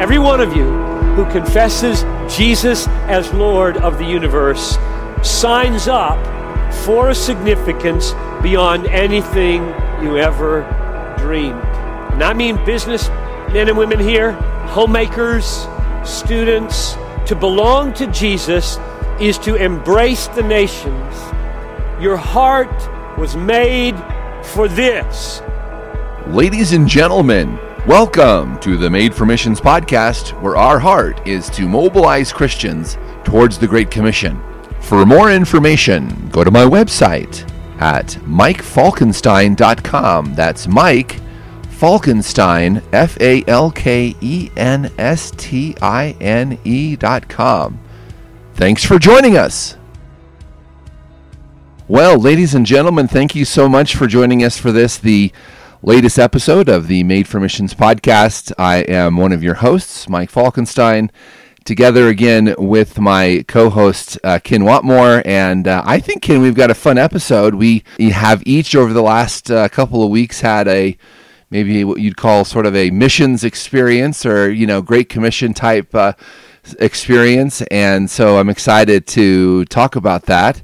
every one of you who confesses Jesus as Lord of the universe signs up for a significance beyond anything you ever dreamed. And I mean business men and women here, homemakers, students. To belong to Jesus is to embrace the nations. Your heart was made for this. Ladies and gentlemen, welcome to the Made for Missions podcast, where our heart is to mobilize Christians towards the Great Commission. For more information, go to my website at mikefalkenstine.com. That's Mike Falkenstine, F A L K E N S T I N E.com. Thanks for joining us. Well, ladies and gentlemen, thank you so much for joining us for this, the latest episode of the Made for Missions podcast. I am one of your hosts, Mike Falkenstine, together again with my co-host uh, Ken Watmore, and uh, I think Ken, we've got a fun episode. We have each over the last uh, couple of weeks had a maybe what you'd call sort of a missions experience or you know Great Commission type uh, experience, and so I'm excited to talk about that.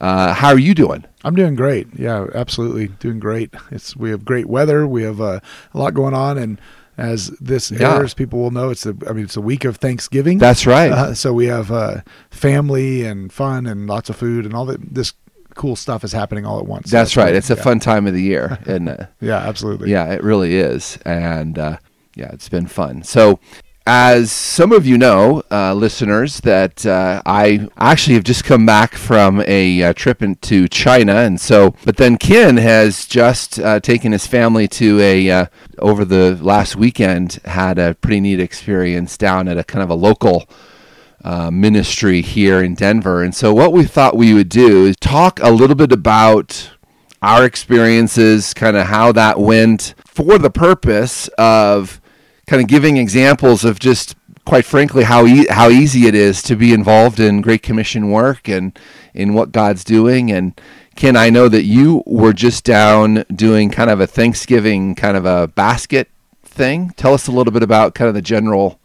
Uh, how are you doing? I'm doing great. Yeah, absolutely doing great. It's we have great weather. We have uh, a lot going on, and as this Yeah. airs, people will know it's a. I mean, it's a week of Thanksgiving. That's right. Uh, so we have uh, family and fun and lots of food and all that. This cool stuff is happening all at once. So That's right. It's a fun time of the year, isn't it? Yeah, absolutely. Yeah, it really is. And uh, yeah, it's been fun. So, as some of you know, uh, listeners, that uh, I actually have just come back from a uh, trip into China. And so, but then Ken has just uh, taken his family to a, uh, over the last weekend, had a pretty neat experience down at a kind of a local uh, ministry here in Denver. And so, what we thought we would do is talk a little bit about our experiences, kind of how that went, for the purpose of kind of giving examples of just, quite frankly, how e- how easy it is to be involved in Great Commission work and in what God's doing. And Ken, I know that you were just down doing kind of a Thanksgiving kind of a basket thing. Tell us a little bit about kind of the general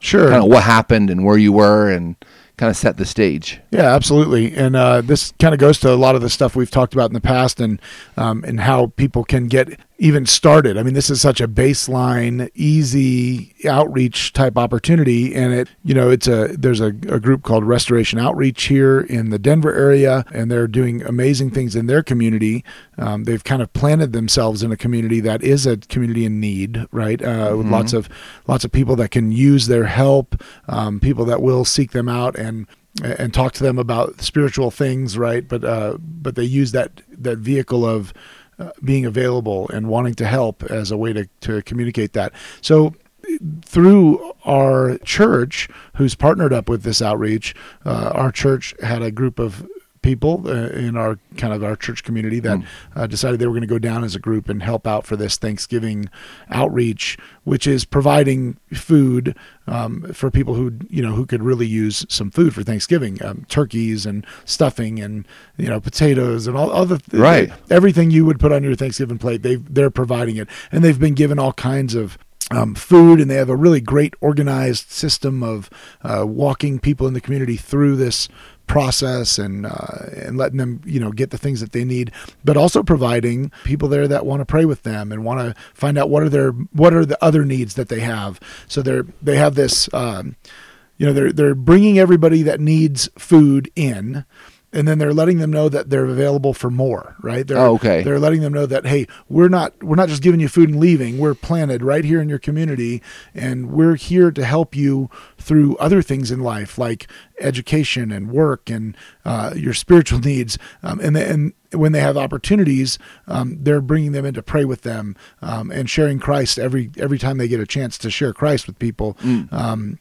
Sure. kind of what happened and where you were and kind of set the stage. Yeah, absolutely. And uh, this kind of goes to a lot of the stuff we've talked about in the past, and um, and how people can get even started. I mean, this is such a baseline, easy outreach type opportunity, and it you know it's a there's a, a group called Restoration Outreach here in the Denver area, and they're doing amazing things in their community. Um, they've kind of planted themselves in a community that is a community in need, right? Uh, With lots of lots of people that can use their help, um, people that will seek them out and and talk to them about spiritual things, right? But uh, but they use that that vehicle of being available and wanting to help as a way to to communicate that. So through our church, who's partnered up with this outreach, uh, our church had a group of people uh, in our kind of our church community that uh, decided they were going to go down as a group and help out for this Thanksgiving outreach, which is providing food um, for people who you know who could really use some food for Thanksgiving, um, turkeys and stuffing and you know potatoes and all other Right. everything you would put on your Thanksgiving plate. They they're providing it, and they've been given all kinds of um, food, and they have a really great organized system of uh, walking people in the community through this process and uh, and letting them you know get the things that they need, but also providing people there that want to pray with them and want to find out what are their what are the other needs that they have. So they're they have this. Um, you know they're they're bringing everybody that needs food in and then they're letting them know that they're available for more right they're, Oh, okay. they're letting them know that hey we're not we're not just giving you food and leaving we're planted right here in your community and we're here to help you through other things in life like education and work and uh, your spiritual needs um, and and when they have opportunities, um, they're bringing them in to pray with them um, and sharing Christ every every time they get a chance to share Christ with people. Um,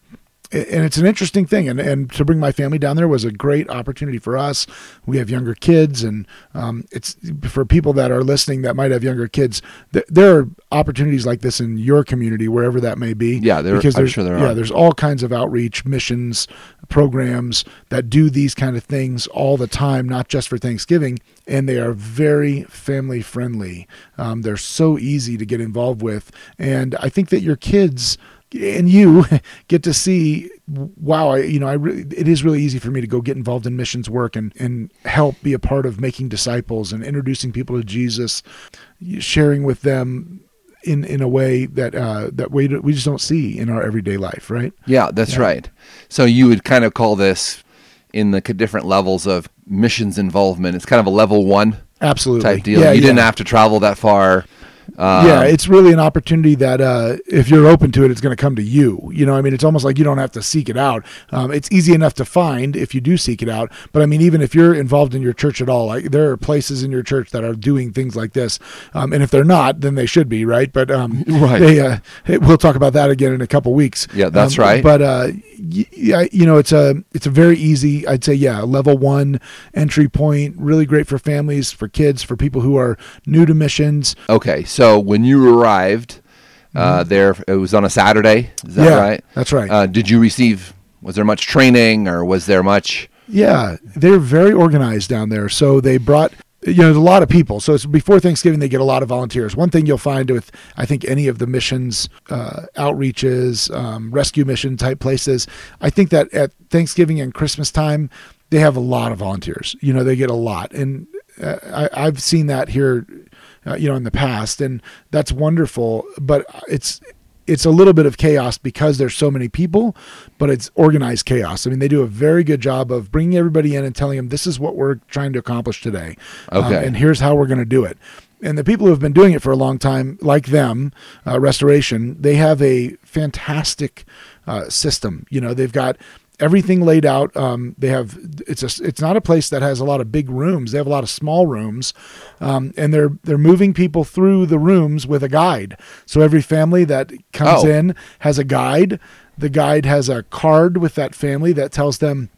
and it's an interesting thing. And, and to bring my family down there was a great opportunity for us. We have younger kids and um, it's for people that are listening that might have younger kids th- there are opportunities like this in your community wherever that may be. Yeah, there- I'm there's, sure there are. yeah there's all kinds of outreach missions programs that do these kind of things all the time not just for thanksgiving and they are very family friendly. Um, they're so easy to get involved with. And i think that your kids and you get to see wow I, you know i really it is really easy for me to go get involved in missions work and and help be a part of making disciples and introducing people to jesus sharing with them in in a way that uh that we we just don't see in our everyday life right Yeah, that's Yeah. right. So you would kind of call this in the different levels of missions involvement. It's kind of a level one absolutely type deal. yeah, you didn't have to travel that far. Um, yeah, it's really an opportunity that uh, if you're open to it, it's going to come to you. You know, I mean, it's almost like you don't have to seek it out. Um, it's easy enough to find if you do seek it out. But I mean, even if you're involved in your church at all, like there are places in your church that are doing things like this. Um, and if they're not, then they should be, right? But um, Right. They, uh, we'll talk about that again in a couple weeks. Yeah, that's Um, right. But uh, y- yeah, you know, it's a it's a very easy. I'd say, yeah, level one entry point. Really great for families, for kids, for people who are new to missions. Okay, so when you arrived uh, there, it was on a Saturday. Is that Mm-hmm. Yeah, right? that's right. Uh, did you receive? Was there much training, or was there much? Yeah, they're very organized down there. So they brought you know, there's a lot of people. So it's before Thanksgiving they get a lot of volunteers. One thing you'll find with I think any of the missions uh, outreaches, um, rescue mission type places, I think that at Thanksgiving and Christmas time they have a lot of volunteers. You know, they get a lot, and uh, I, I've seen that here, uh, you know, in the past, and that's wonderful. But it's it's a little bit of chaos because there's so many people, but it's organized chaos. I mean, they do a very good job of bringing everybody in and telling them this is what we're trying to accomplish today, Um, and here's how we're going to do it. And the people who have been doing it for a long time, like them, uh, Restoration, they have a fantastic uh, system. You know, they've got everything laid out. Um, they have it's a it's not a place that has a lot of big rooms. They have a lot of small rooms, um, and they're they're moving people through the rooms with a guide. So every family that comes Oh. in has a guide. The guide has a card with that family that tells them.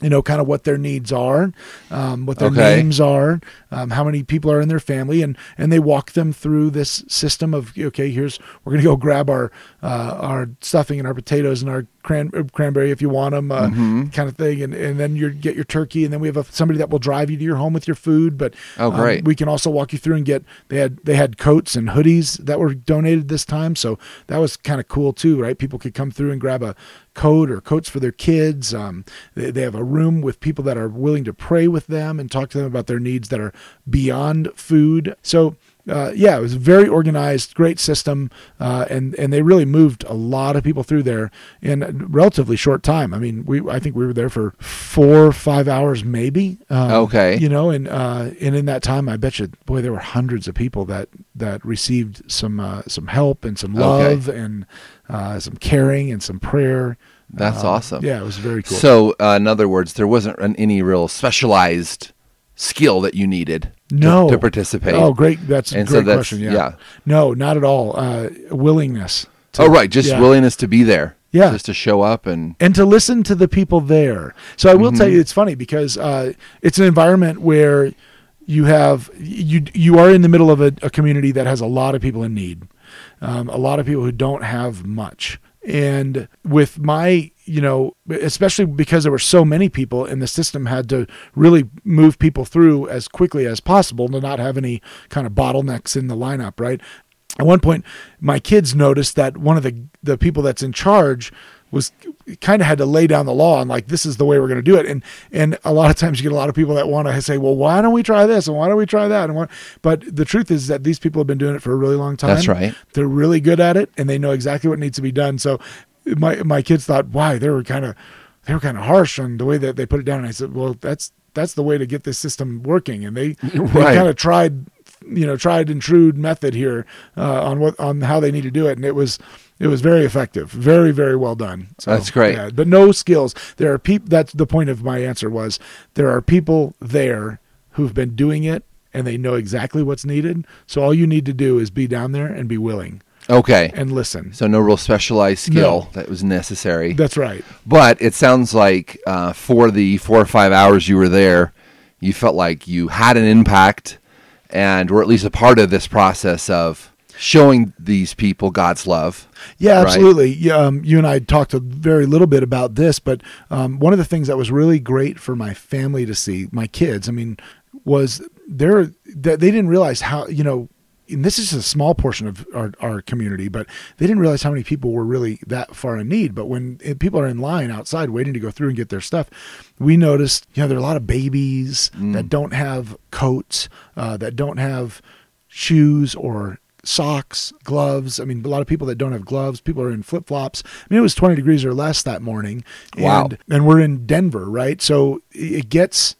You know, kind of what their needs are, um, what their Okay. names are, um, how many people are in their family, and and they walk them through this system of okay, here's we're gonna go grab our uh, our stuffing and our potatoes and our cran- uh, cranberry if you want them, uh, Mm-hmm. kind of thing, and and then you get your turkey, and then we have a, somebody that will drive you to your home with your food. But Oh, um, great. we can also walk you through and get they had they had coats and hoodies that were donated this time, so that was kind of cool too, right? People could come through and grab a coat or coats for their kids. Um, they, they have a room with people that are willing to pray with them and talk to them about their needs that are beyond food. So. Uh, yeah, it was a very organized, great system, uh, and and they really moved a lot of people through there in a relatively short time. I mean, we I think we were there for four, five hours, maybe. Um, Okay. you know, and uh, and in that time, I bet you, boy, there were hundreds of people that that received some uh, some help and some Okay. love and uh, some caring and some prayer. That's Um, awesome. Yeah, it was very cool. So, uh, in other words, there wasn't an, any real specialized skill that you needed to- no to, participate. Oh, great! That's a And so great that's- question. Yeah. yeah. No, not at all. Uh, willingness. to- oh, right, just yeah. willingness to be there. Yeah. just to show up and and to listen to the people there. So I will tell Mm-hmm. you, it's funny because uh, it's an environment where you have you you are in the middle of a, a community that has a lot of people in need, um, a lot of people who don't have much. And with my, you know, especially because there were so many people, and the system had to really move people through as quickly as possible to not have any kind of bottlenecks in the lineup, right? At one point, my kids noticed that one of the the people that's in charge was kind of had to lay down the law and like this is the way we're going to do it. And and a lot of times you get a lot of people that want to say well why don't we try this and why don't we try that? And what but the truth is that these people have been doing it for a really long time. That's right. they're really good at it and they know exactly what needs to be done. So my my kids thought why they were kind of they were kind of harsh on the way that they put it down. And I said well that's that's the way to get this system working. And they, they kind of tried you know tried and true method here uh, on what on how they need to do it. And it was it was very effective very very well done so, That's great. yeah, but no skills there are people that's the point of my answer was there are people there who've been doing it and they know exactly what's needed so all you need to do is be down there and be willing okay. and listen So no real specialized skill No. that was necessary. that's right But it sounds like uh, for the four or five hours you were there, you felt like you had an impact and were at least a part of this process of showing these people God's love. Yeah, Right. absolutely. Yeah, um, you and I talked a very little bit about this, but um, one of the things that was really great for my family to see, my kids, I mean, was they're they they didn't realize how you know and this is a small portion of our, our community, but they didn't realize how many people were really that far in need. But when people are in line outside waiting to go through and get their stuff, we noticed, you know, there are a lot of babies Mm. that don't have coats, uh, that don't have shoes or socks, gloves. I mean, a lot of people that don't have gloves. People are in flip flops. I mean, it was 20 degrees or less that morning. Wow. And, and we're in Denver, right? So it gets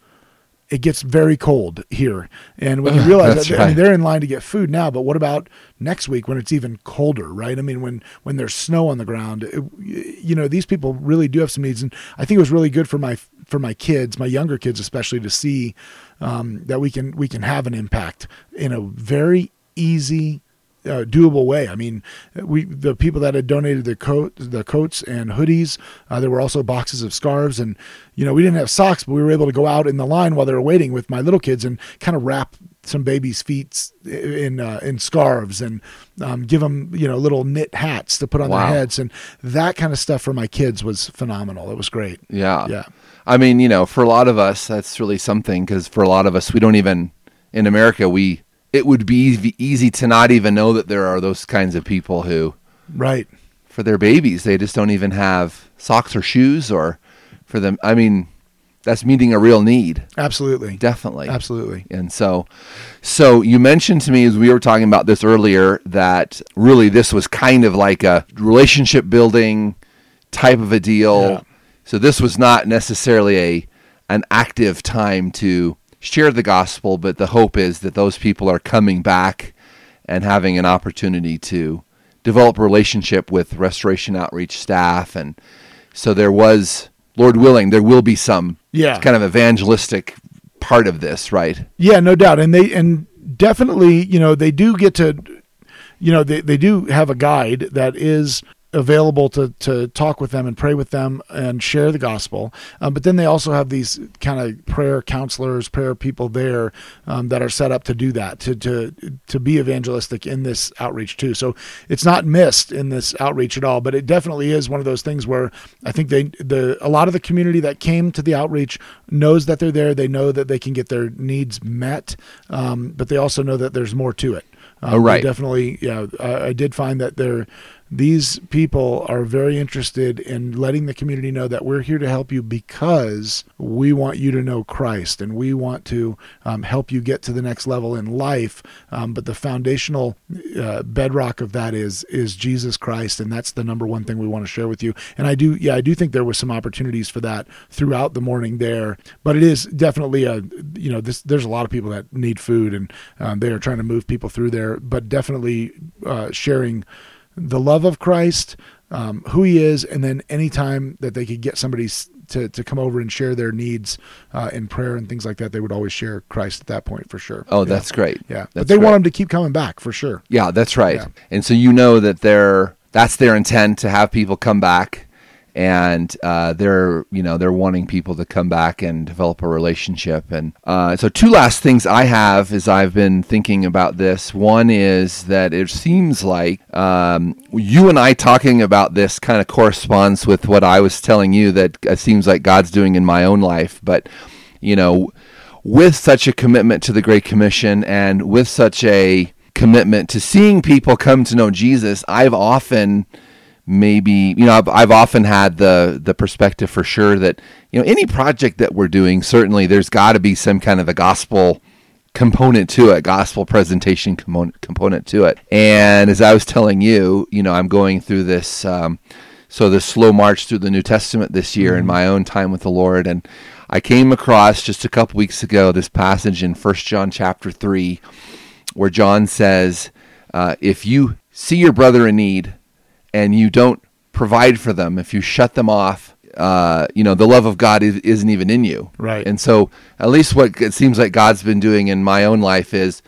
it gets very cold here. And when you realize That's that, I mean, they're in line to get food now, but what about next week when it's even colder, right? I mean, when, when there's snow on the ground, it- you know, these people really do have some needs. And I think it was really good for my, for my kids, my younger kids, especially to see, um, that we can, we can have an impact in a very easy, uh, doable way. I mean, we the people that had donated the coat, the coats and hoodies. Uh, there were also boxes of scarves, and you know we didn't have socks, but we were able to go out in the line while they were waiting with my little kids and kind of wrap some babies' feet in uh, in scarves and um, give them you know little knit hats to put on Wow. their heads, and that kind of stuff for my kids was phenomenal. It was great. Yeah. Yeah. I mean, you know, for a lot of us, that's really something because for a lot of us, we don't even, in America, we, it would be easy, to not even know that there are those kinds of people who, Right. for their babies, they just don't even have socks or shoes or for them. I mean, that's meeting a real need, Absolutely. definitely. Absolutely. And so, so you mentioned to me as we were talking about this earlier that really this was kind of like a relationship building type of a deal. Yeah. So this was not necessarily a an active time to share the gospel, but the hope is that those people are coming back and having an opportunity to develop a relationship with Restoration Outreach staff and so there was Lord willing there will be some Yeah. kind of evangelistic part of this, right? Yeah, no doubt. And they and definitely, you know, they do get to you know, they, they do have a guide that is available to, to talk with them and pray with them and share the gospel. Um, but then they also have these kind of prayer counselors, prayer people there um, that are set up to do that, to, to, to be evangelistic in this outreach too. So it's not missed in this outreach at all, but it definitely is one of those things where I think they, the, a lot of the community that came to the outreach knows that they're there. They know that they can get their needs met. Um, but they also know that there's more to it. Um, Oh, right. Definitely. Yeah. I, I did find that they're, these people are very interested in letting the community know that we're here to help you because we want you to know Christ and we want to um, help you get to the next level in life. Um, but the foundational uh, bedrock of that is is Jesus Christ, and that's the number one thing we want to share with you. And I do, yeah, I do think there was some opportunities for that throughout the morning there. But it is definitely a, you know, this there's a lot of people that need food, and um, they are trying to move people through there. But definitely uh, sharing the love of Christ, um, who He is, and then anytime that they could get somebody to, to come over and share their needs uh, in prayer and things like that, they would always share Christ at that point for sure. Oh, Yeah. that's great. yeah. But they great. want them to keep coming back for sure. Yeah, that's right. Yeah. And so you know that they're that's their intent to have people come back, and uh, they're you know they're wanting people to come back and develop a relationship. And uh, so two last things I have is I've been thinking about this. One is that it seems like um, you and I talking about this kind of corresponds with what I was telling you that it seems like God's doing in my own life, but you know with such a commitment to the Great Commission and with such a commitment to seeing people come to know Jesus, I've often maybe you know I've, I've often had the the perspective for sure that you know any project that we're doing certainly there's got to be some kind of a gospel component to it gospel presentation component component to it. And as i was telling you you know i'm going through this um, so this slow march through the new testament this year in my own time with the lord and i came across just a couple weeks ago this passage in First john chapter 3 where john says uh, if you see your brother in need and you don't provide for them, if you shut them off, uh, you know, the love of God is, isn't even in you. Right. And so, at least what it seems like God's been doing in my own life is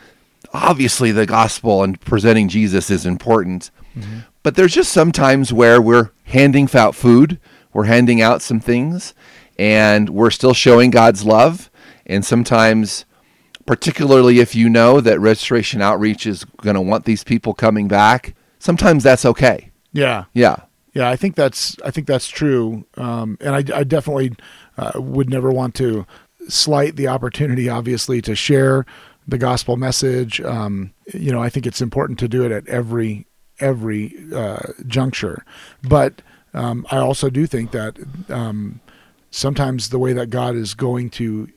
obviously the gospel and presenting Jesus is important. But there's just some times where we're handing out food, we're handing out some things, and we're still showing God's love. And sometimes, particularly if you know that Restoration Outreach is going to want these people coming back, sometimes that's okay. Yeah. Yeah. Yeah, I think that's I think that's true, um, and I, I definitely uh, would never want to slight the opportunity, obviously, to share the gospel message. Um, you know, I think it's important to do it at every every uh, juncture. But um, I also do think that um, sometimes the way that God is going to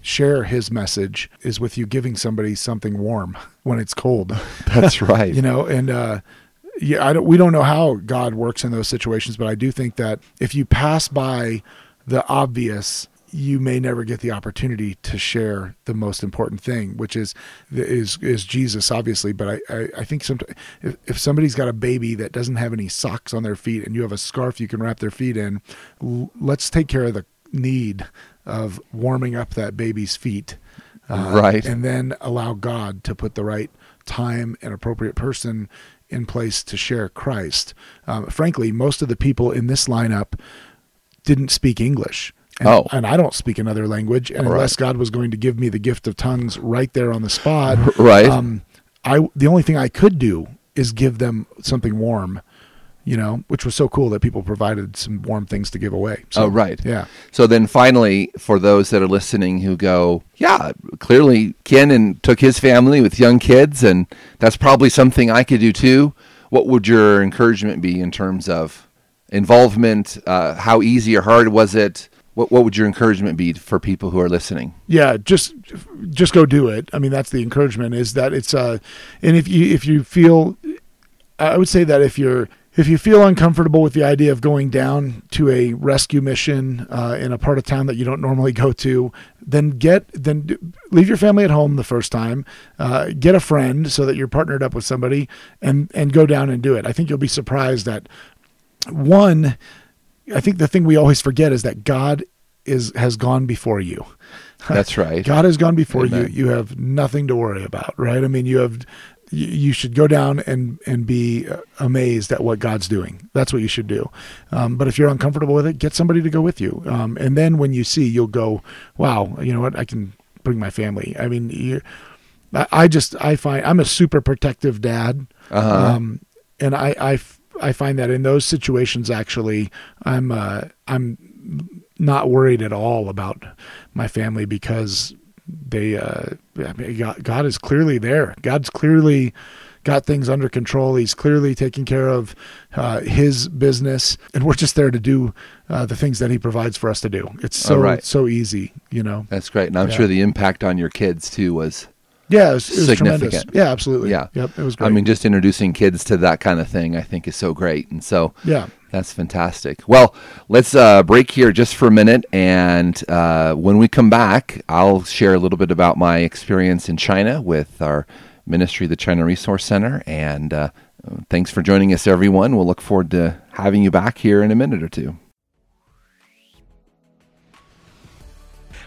share His message is with you giving somebody something warm when it's cold. That's right. you know, and uh, yeah, I don't. We don't know how God works in those situations, but I do think that if you pass by the obvious you may never get the opportunity to share the most important thing, which is is is Jesus, obviously. But I I, I think sometimes if, if somebody's got a baby that doesn't have any socks on their feet and you have a scarf you can wrap their feet in, l- let's take care of the need of warming up that baby's feet, uh, right, and then allow God to put the right time and appropriate person in place to share Christ. Um, frankly, most of the people in this lineup didn't speak English. And, oh. and I don't speak another language. And unless God was going to give me the gift of tongues right there on the spot, right? Um, I the only thing I could do is give them something warm, you know, which was so cool that people provided some warm things to give away. So, oh, right. Yeah. So then finally, for those that are listening who go, yeah, clearly Ken and took his family with young kids, and that's probably something I could do too. What would your encouragement be in terms of involvement? Uh, how easy or hard was it? what what would your encouragement be for people who are listening? Yeah, just just go do it. I mean, that's the encouragement. Is that it's uh, and if you if you feel, I would say that if you're if you feel uncomfortable with the idea of going down to a rescue mission uh, in a part of town that you don't normally go to, then get then leave your family at home the first time, uh, get a friend so that you're partnered up with somebody, and and go down and do it. I think you'll be surprised that one I think the thing we always forget is that God is has gone before you. That's right. God has gone before Amen. you. You have nothing to worry about, right? I mean, you have you should go down and and be amazed at what God's doing. That's what you should do. Um, but if you're uncomfortable with it, get somebody to go with you. Um, and then when you see, you'll go, "Wow, you know what? I can bring my family." I mean, you, I, I, just I find I'm a super protective dad, uh-huh. um, and I, I I find that in those situations, actually, I'm uh, I'm not worried at all about my family because they uh, I mean, God, God is clearly there. God's clearly got things under control. He's clearly taking care of uh, his business, and we're just there to do uh, the things that he provides for us to do. It's so right. so easy, you know. That's great, and I'm yeah. sure the impact on your kids too was yeah, it was, it was significant. Tremendous. Yeah, absolutely. Yeah, yep, it was great. I mean, just introducing kids to that kind of thing, I think, is so great, and so yeah, that's fantastic. Well, let's uh, break here just for a minute, and uh, when we come back, I'll share a little bit about my experience in China with our ministry, of the China Resource Center, and uh, thanks for joining us, everyone. We'll look forward to having you back here in a minute or two.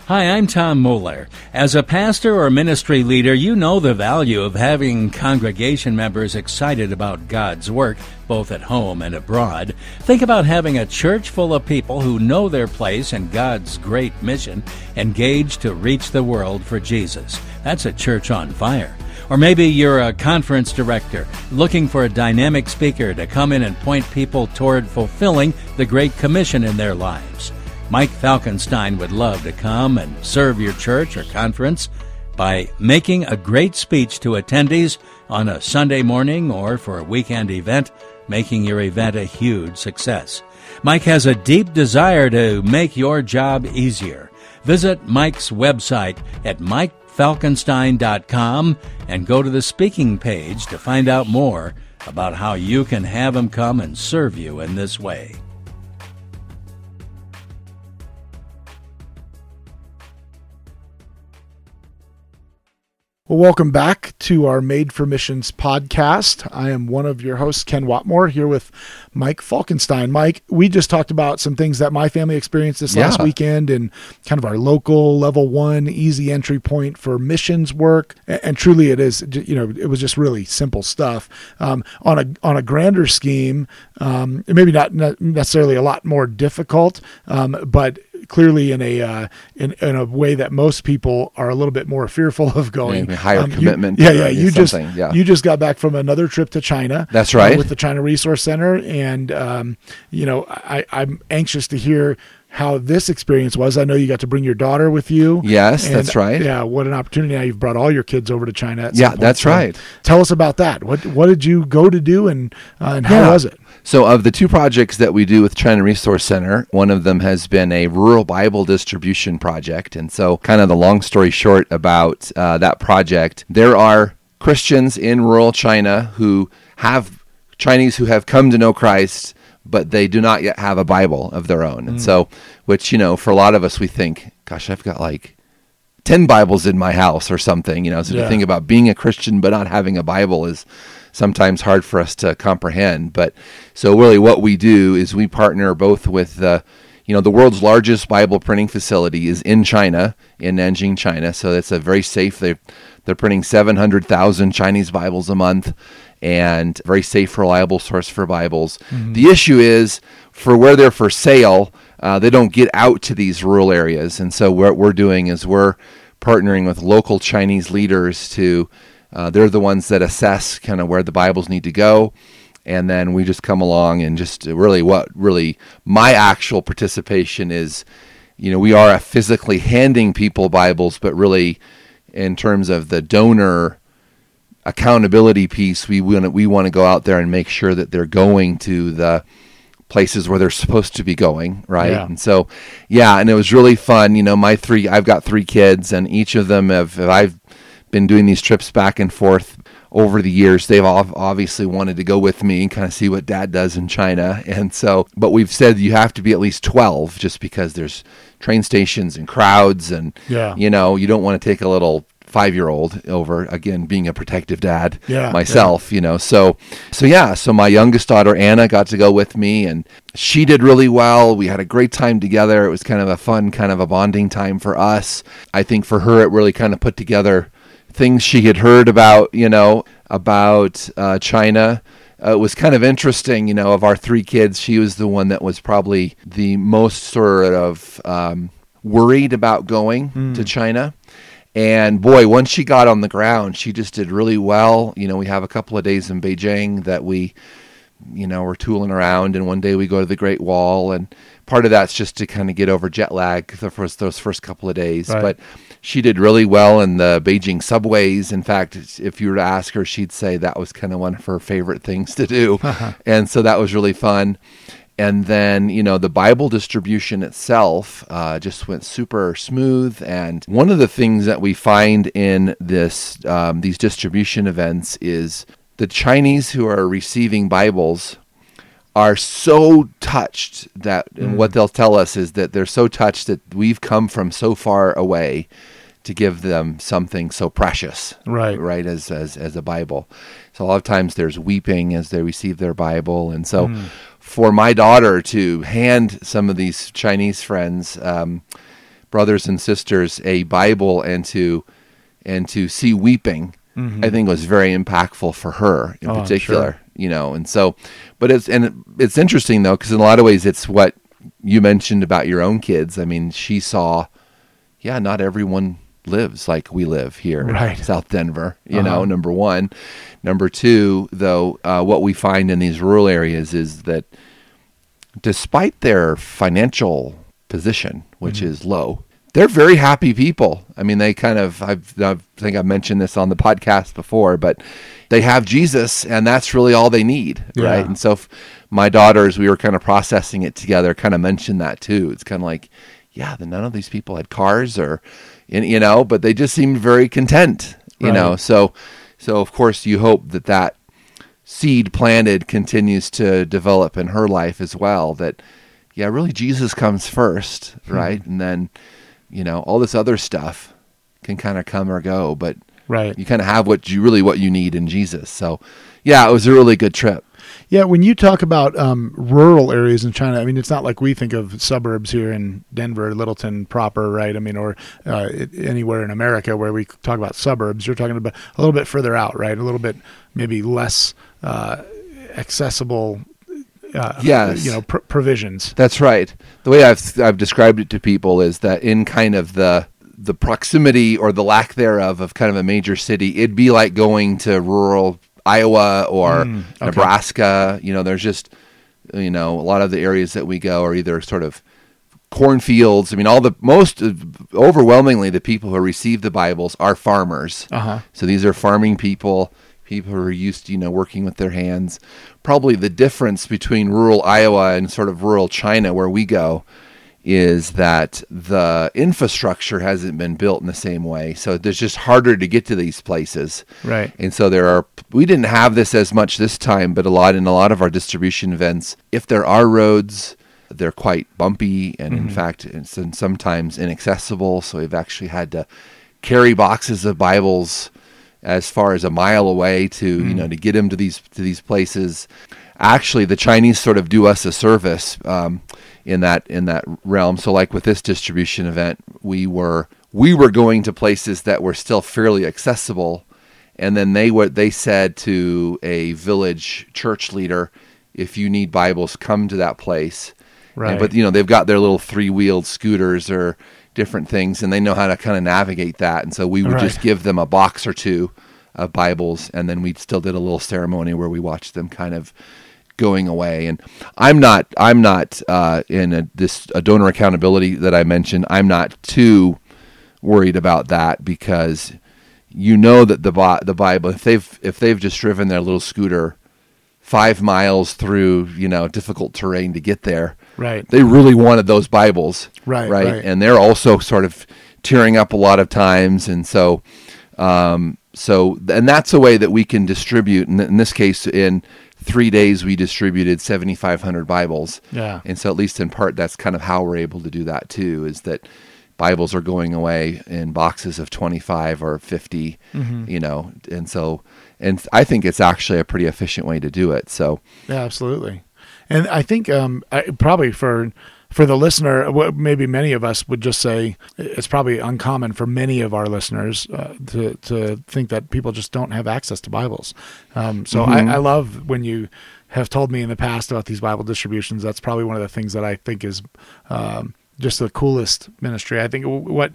Hi, I'm Tom Moeller. As a pastor or ministry leader, you know the value of having congregation members excited about God's work, both at home and abroad. Think about having a church full of people who know their place in God's great mission, engaged to reach the world for Jesus. That's a church on fire. Or maybe you're a conference director looking for a dynamic speaker to come in and point people toward fulfilling the Great Commission in their lives. Mike Falkenstine would love to come and serve your church or conference by making a great speech to attendees on a Sunday morning or for a weekend event, making your event a huge success. Mike has a deep desire to make your job easier. Visit Mike's website at mikefalkenstine.com and go to the speaking page to find out more about how you can have him come and serve you in this way. Well, welcome back to our Made for Missions podcast. I am one of your hosts, Ken Watmore, here with Mike Falkenstine. Mike, we just talked about some things that my family experienced this yeah. last weekend and kind of our local level one easy entry point for missions work. And, truly, it is, you know, it was just really simple stuff. Um, on a on a grander scheme, um, maybe not necessarily a lot more difficult, um, but clearly in a uh, in, in a way that most people are a little bit more fearful of going. Yeah, higher um, commitment. You, yeah, yeah. You just yeah. you just got back from another trip to China. That's right. Uh, with the China Resource Center, and um, you know I, I'm anxious to hear how this experience was. I know you got to bring your daughter with you. Yes, And, that's right. Yeah, what an opportunity! Now you've brought all your kids over to China. Yeah, that's So right. Tell us about that. What what did you go to do, and uh, and how Yeah. was it? So, of the two projects that we do with China Resource Center, one of them has been a rural Bible distribution project. And so, kind of the long story short about uh, that project, there are Christians in rural China who have Chinese who have come to know Christ, but they do not yet have a Bible of their own. And so, which, you know, for a lot of us, we think, gosh, I've got like 10 Bibles in my house or something, you know. So Yeah. to think about being a Christian but not having a Bible is sometimes hard for us to comprehend. But so really what we do is we partner both with the you know the world's largest Bible printing facility is in China, in Nanjing, China. So it's a very safe. They they're printing 700,000 Chinese Bibles a month and very safe, reliable source for Bibles. The issue is for where they're for sale, uh, they don't get out to these rural areas. And so what we're doing is we're partnering with local Chinese leaders to, uh, they're the ones that assess kind of where the Bibles need to go. And then we just come along and just really what really my actual participation is, you know, we are physically handing people Bibles, but really in terms of the donor accountability piece, we want to, we want to go out there and make sure that they're going to the places where they're supposed to be going, right? Yeah. And so, yeah, and it was really fun. You know, my three, I've got three kids, and each of them have, I've been doing these trips back and forth over the years. They've all obviously wanted to go with me and kind of see what dad does in China. And so, but we've said you have to be at least 12 just because there's train stations and crowds and, Yeah. you know, you don't want to take a little five year old over again being a protective dad Yeah, myself you know so so yeah so my youngest daughter anna got to go with me and she did really well we had a great time together it was kind of a fun kind of a bonding time for us i think for her it really kind of put together things she had heard about you know about uh, china uh, it was kind of interesting, you know, of our three kids, she was the one that was probably the most sort of um, worried about going to China. And boy, once she got on the ground, she just did really well. You know, we have a couple of days in Beijing that we, you know, we're tooling around, and one day we go to the Great Wall, and part of that's just to kind of get over jet lag the first those first couple of days. Right. But she did really well in the Beijing subways. In fact, if you were to ask her, she'd say that was kind of one of her favorite things to do, and so that was really fun and then you know the bible distribution itself uh, just went super smooth and one of the things that we find in this um, these distribution events is the chinese who are receiving bibles are so touched that and what they'll tell us is that they're so touched that we've come from so far away to give them something so precious Right. right as as as a bible. So a lot of times there's weeping as they receive their bible. And so for my daughter to hand some of these chinese friends um, brothers and sisters a bible and to and to see weeping i think was very impactful for her in Oh, particular sure. you know and so but it's and it, it's interesting though because in a lot of ways it's what you mentioned about your own kids i mean she saw yeah not everyone lives like we live here Right. in south denver you Uh-huh. know number one number two though uh, what we find in these rural areas is that despite their financial position which Mm-hmm. is low they're very happy people. I mean, they kind of, I've, I think I've mentioned this on the podcast before, but they have Jesus and that's really all they need. Yeah. Right. And so my daughters, we were kind of processing it together, kind of mentioned that too. It's kind of like, yeah, then none of these people had cars or, you know, but they just seemed very content, you Right. know? So, so of course you hope that that seed planted continues to develop in her life as well. That, yeah, really Jesus comes first, hmm. right? And then, you know, all this other stuff can kind of come or go, but Right. you kind of have what you really what you need in Jesus. So, yeah, it was a really good trip. Yeah, when you talk about um, rural areas in China, I mean, it's not like we think of suburbs here in Denver, Littleton proper, right? I mean, or uh, it, anywhere in America where we talk about suburbs. You're talking about a little bit further out, right? A little bit maybe less uh, accessible. Uh, Yes. you know, pr- provisions. That's right. The way I've I've described it to people is that in kind of the the proximity or the lack thereof of kind of a major city, it'd be like going to rural Iowa or Mm, okay. Nebraska. You know, there's just you know a lot of the areas that we go are either sort of cornfields. I mean, all the most overwhelmingly the people who receive the Bibles are farmers. Uh-huh. So these are farming people, people who are used to you know working with their hands. Probably the difference between rural Iowa and sort of rural China, where we go, is that the infrastructure hasn't been built in the same way. So it's just harder to get to these places. Right. And so there are we didn't have this as much this time, but a lot in a lot of our distribution events, if there are roads, they're quite bumpy and in mm-hmm. fact it's and sometimes inaccessible. So we've actually had to carry boxes of Bibles as far as a mile away to you know to get them to these to these places. Actually, the Chinese sort of do us a service um, in that in that realm. So, like with this distribution event, we were we were going to places that were still fairly accessible, and then they were they said to a village church leader, "If you need Bibles, come to that place." Right. And, but you know they've got their little three wheeled scooters or different things, and they know how to kind of navigate that. And so we would Right. just give them a box or two of Bibles, and then we still did a little ceremony where we watched them kind of going away. And I'm not I'm not uh, in a, this a donor accountability that I mentioned. I'm not too worried about that because you know that the the Bible if they've if they've just driven their little scooter five miles through you know difficult terrain to get there Right. they really wanted those bibles Right, right, right. and they're also sort of tearing up a lot of times and so um so and that's a way that we can distribute in, in this case in three days we distributed 7500 bibles Yeah. and so at least in part that's kind of how we're able to do that too is that bibles are going away in boxes of 25 or 50 Mm-hmm. you know and so and i think it's actually a pretty efficient way to do it so Yeah, absolutely. And I think um, I, probably for for the listener, what maybe many of us would just say it's probably uncommon for many of our listeners uh, to to think that people just don't have access to Bibles. Um, so I, I love when you have told me in the past about these Bible distributions. That's probably one of the things that I think is um, just the coolest ministry. I think what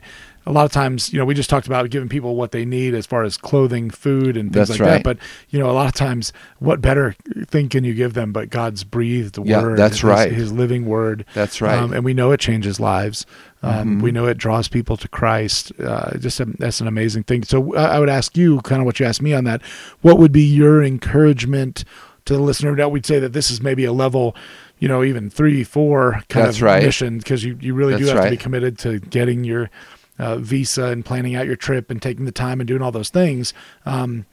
a lot of times, you know, we just talked about giving people what they need as far as clothing, food, and things That's like right. that. But you know, a lot of times, what better thing can you give them but God's breathed Yeah, word? that's right. His living word. That's right. Mm-hmm. Um, and we know it changes lives. Um, We know it draws people to Christ. Uh, just a, that's an amazing thing. So uh, I would ask you, kind of what you asked me on that. What would be your encouragement to the listener? Now we'd say that this is maybe a level. You know, even three, four kind That's of right. mission because you, you really do That's have to be committed to getting your uh, visa and planning out your trip and taking the time and doing all those things. Um,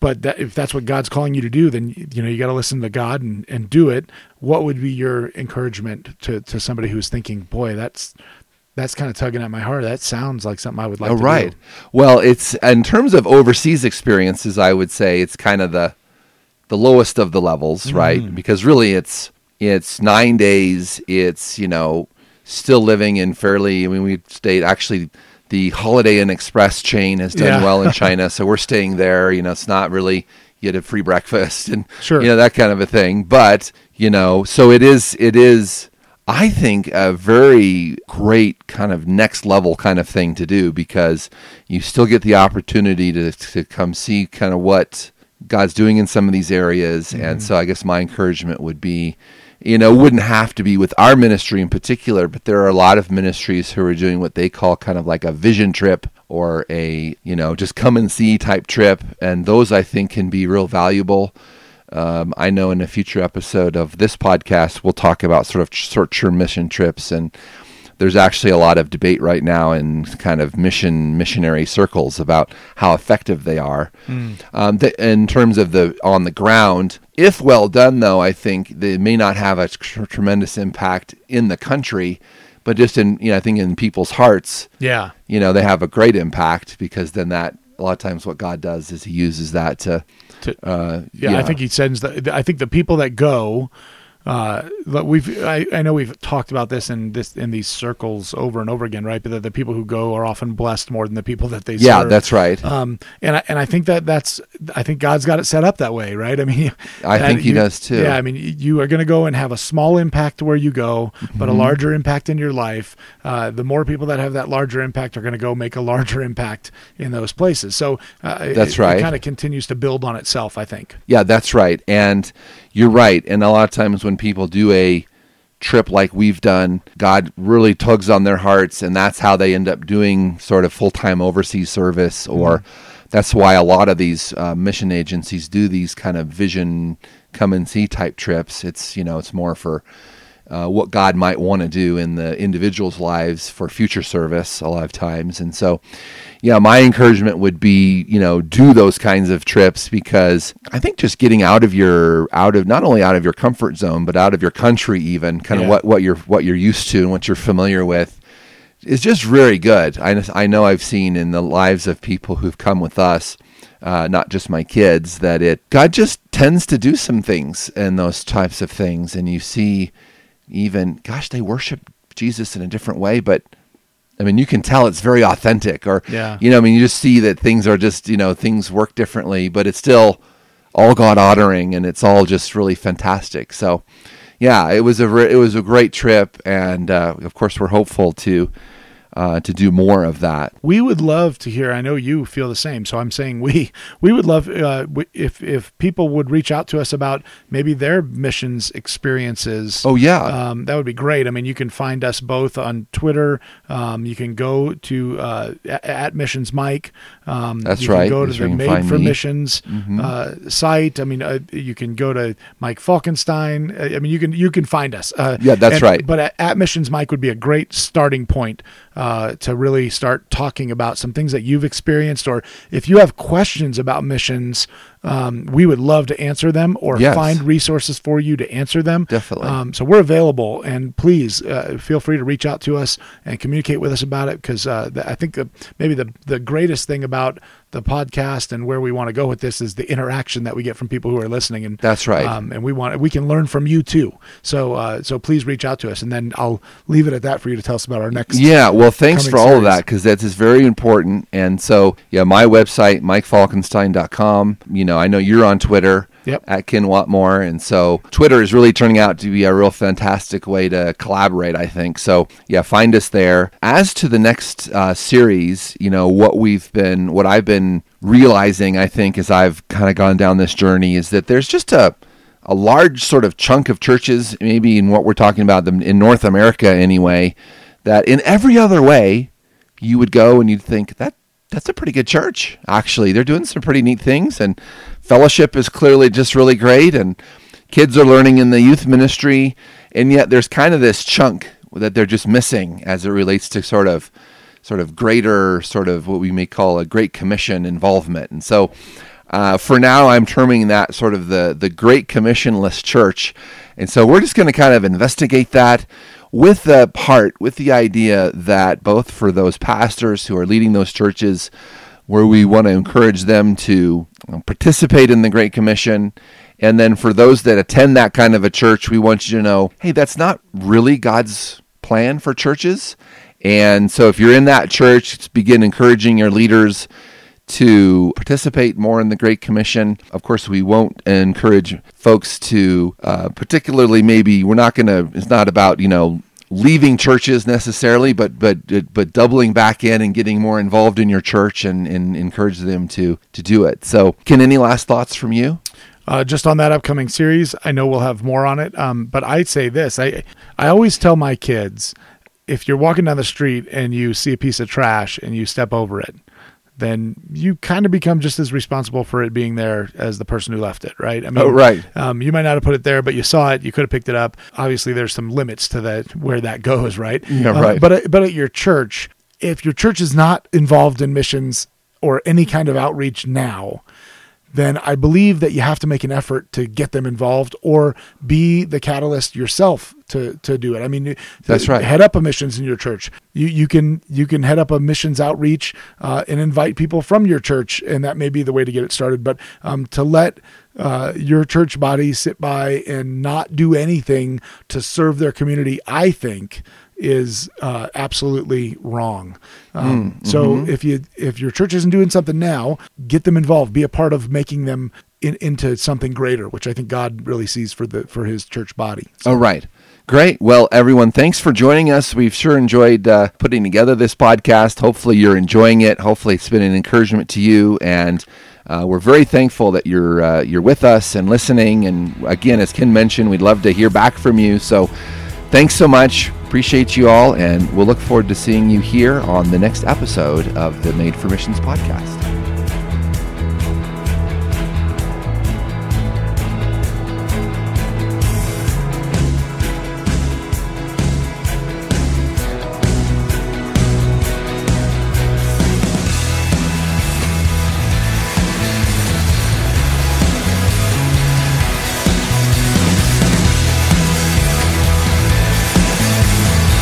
but that, if that's what God's calling you to do, then you know you got to listen to God and, and do it. What would be your encouragement to, to somebody who's thinking, boy, that's that's kind of tugging at my heart. That sounds like something I would like Oh, right. do. Well, it's in terms of overseas experiences, I would say it's kind of the the lowest of the levels, Mm-hmm. right? Because really, it's it's nine days. It's you know still living in fairly. I mean, we stayed actually. The Holiday Inn Express chain has done Yeah. well in China, so we're staying there. You know, it's not really you get a free breakfast and Sure. you know that kind of a thing. But you know, so it is. It is. I think a very great kind of next level kind of thing to do because you still get the opportunity to to come see kind of what God's doing in some of these areas. And mm-hmm. so I guess my encouragement would be, you know, wouldn't have to be with our ministry in particular, but there are a lot of ministries who are doing what they call kind of like a vision trip or a, you know, just come and see type trip. And those I think can be real valuable. Um, I know in a future episode of this podcast, we'll talk about sort of short-term mission trips, and there's actually a lot of debate right now in kind of mission missionary circles about how effective they are. Um, th- in terms of the on the ground, if well done, though, I think they may not have a tr- tremendous impact in the country, but just in you know, I think in people's hearts Yeah. you know they have a great impact because then that a lot of times what God does is He uses that to, To- uh, Yeah, I think he sends the. I think the people that go, uh, but we've. I, I know we've talked about this in this in these circles over and over again, right? But the, the people who go are often blessed more than the people that they yeah, serve. that's right. Um, and I, and I think that that's I think God's got it set up that way, right? I mean, I think He you- does, too. Yeah, I mean, you are going to go and have a small impact where you go, but a Mm-hmm. larger impact in your life. Uh, the more people that have that larger impact are going to go make a larger impact in those places. So uh, That's it, right. It kind of continues to build on itself, I think. Yeah, that's right. And you're right. And a lot of times when people do a trip like we've done, God really tugs on their hearts, and that's how they end up doing sort of full time overseas service. Or that's why a lot of these uh, mission agencies do these kind of vision come and see type trips. It's you know it's more for uh, what God might want to do in the individual's lives for future service a lot of times. And so, yeah, my encouragement would be, you know, do those kinds of trips because I think just getting out of your out of not only out of your comfort zone but out of your country even kind Yeah. of what what you're what you're used to and what you're familiar with is just very good. I I know I've seen in the lives of people who've come with us. Uh, not just my kids, that it God just tends to do some things in those types of things, and you see even gosh they worship jesus in a different way but i mean you can tell it's very authentic or Yeah. you know i mean you just see that things are just you know things work differently but it's still all god honoring and it's all just really fantastic so yeah it was a re- it was a great trip and uh, of course we're hopeful to uh, to do more of that we would love to hear. I know you feel the same, so I'm saying we we would love uh, if if people would reach out to us about maybe their missions experiences. Oh, yeah. um, that would be great. I mean, you can find us both on Twitter. Um, you can go to uh, at Missions Mike. Um, That's you can right. Go to That's the can Made for me. Missions uh, site. I mean, uh, you can go to Mike Falkenstine. Uh, I mean, you can you can find us. Uh, Yeah, that's and- right. But at, at Missions Mike would be a great starting point uh, to really start talking about some things that you've experienced, or if you have questions about missions, um, we would love to answer them or Yes. find resources for you to answer them. Definitely. Um, so we're available, and please uh, feel free to reach out to us and communicate with us about it because uh, I think the, maybe the the greatest thing about the podcast and where we want to go with this is the interaction that we get from people who are listening and That's right. um, and we want we can learn from you too so uh, so please reach out to us and then I'll leave it at that for you to tell us about our next Yeah, well, thanks for all of that because that is very important. And so, yeah, my website, mikefalkenstine.com. You know, I know you're on Twitter Yep. at Ken Watmore. And so, Twitter is really turning out to be a real fantastic way to collaborate, I think. So, yeah, find us there. As to the next uh, series, you know, what we've been, what I've been realizing, I think, as I've kind of gone down this journey is that there's just a, a large sort of chunk of churches, maybe in what we're talking about them in North America anyway, that in every other way you would go and you'd think that that's a pretty good church. Actually, they're doing some pretty neat things, and fellowship is clearly just really great, and kids are learning in the youth ministry, and yet there's kind of this chunk that they're just missing as it relates to sort of sort of greater sort of what we may call a great commission involvement and so uh, for now i'm terming that sort of the the great commissionless church and so we're just going to kind of investigate that with the part with the idea that both for those pastors who are leading those churches where we want to encourage them to participate in the great commission and then for those that attend that kind of a church we want you to know hey that's not really god's plan for churches. And so if you're in that church, begin encouraging your leaders to participate more in the Great Commission. Of course, we won't encourage folks to, uh, particularly maybe we're not going to. It's not about you know leaving churches necessarily, but but but doubling back in and getting more involved in your church and, and encourage them to to do it. So, can any last thoughts from you? uh, just on that upcoming series. I know we'll have more on it, um, but I'd say this: I I always tell my kids, if you're walking down the street and you see a piece of trash and you step over it, then you kind of become just as responsible for it being there as the person who left it, right? I mean, Oh, right. Um, you might not have put it there, but you saw it. You could have picked it up. Obviously, there's some limits to that where that goes, right? Yeah, Uh, right. but at- but at your church, if your church is not involved in missions or any kind of outreach now, then I believe that you have to make an effort to get them involved or be the catalyst yourself to to do it. I mean, That's right. Head up a missions in your church. You you can you can head up a missions outreach uh, and invite people from your church, and that may be the way to get it started. But um, to let uh, your church body sit by and not do anything to serve their community, I think is uh, absolutely wrong. Um, So if you if your church isn't doing something now, get them involved. Be a part of making them in, into something greater, which I think God really sees for the for His church body. All right. Great. Well, everyone, thanks for joining us. We've sure enjoyed uh, putting together this podcast. Hopefully, you're enjoying it. Hopefully, it's been an encouragement to you, and uh, we're very thankful that you're uh, you're with us and listening. And again, as Ken mentioned, we'd love to hear back from you. So thanks so much. Appreciate you all, and we'll look forward to seeing you here on the next episode of the Made for Missions podcast.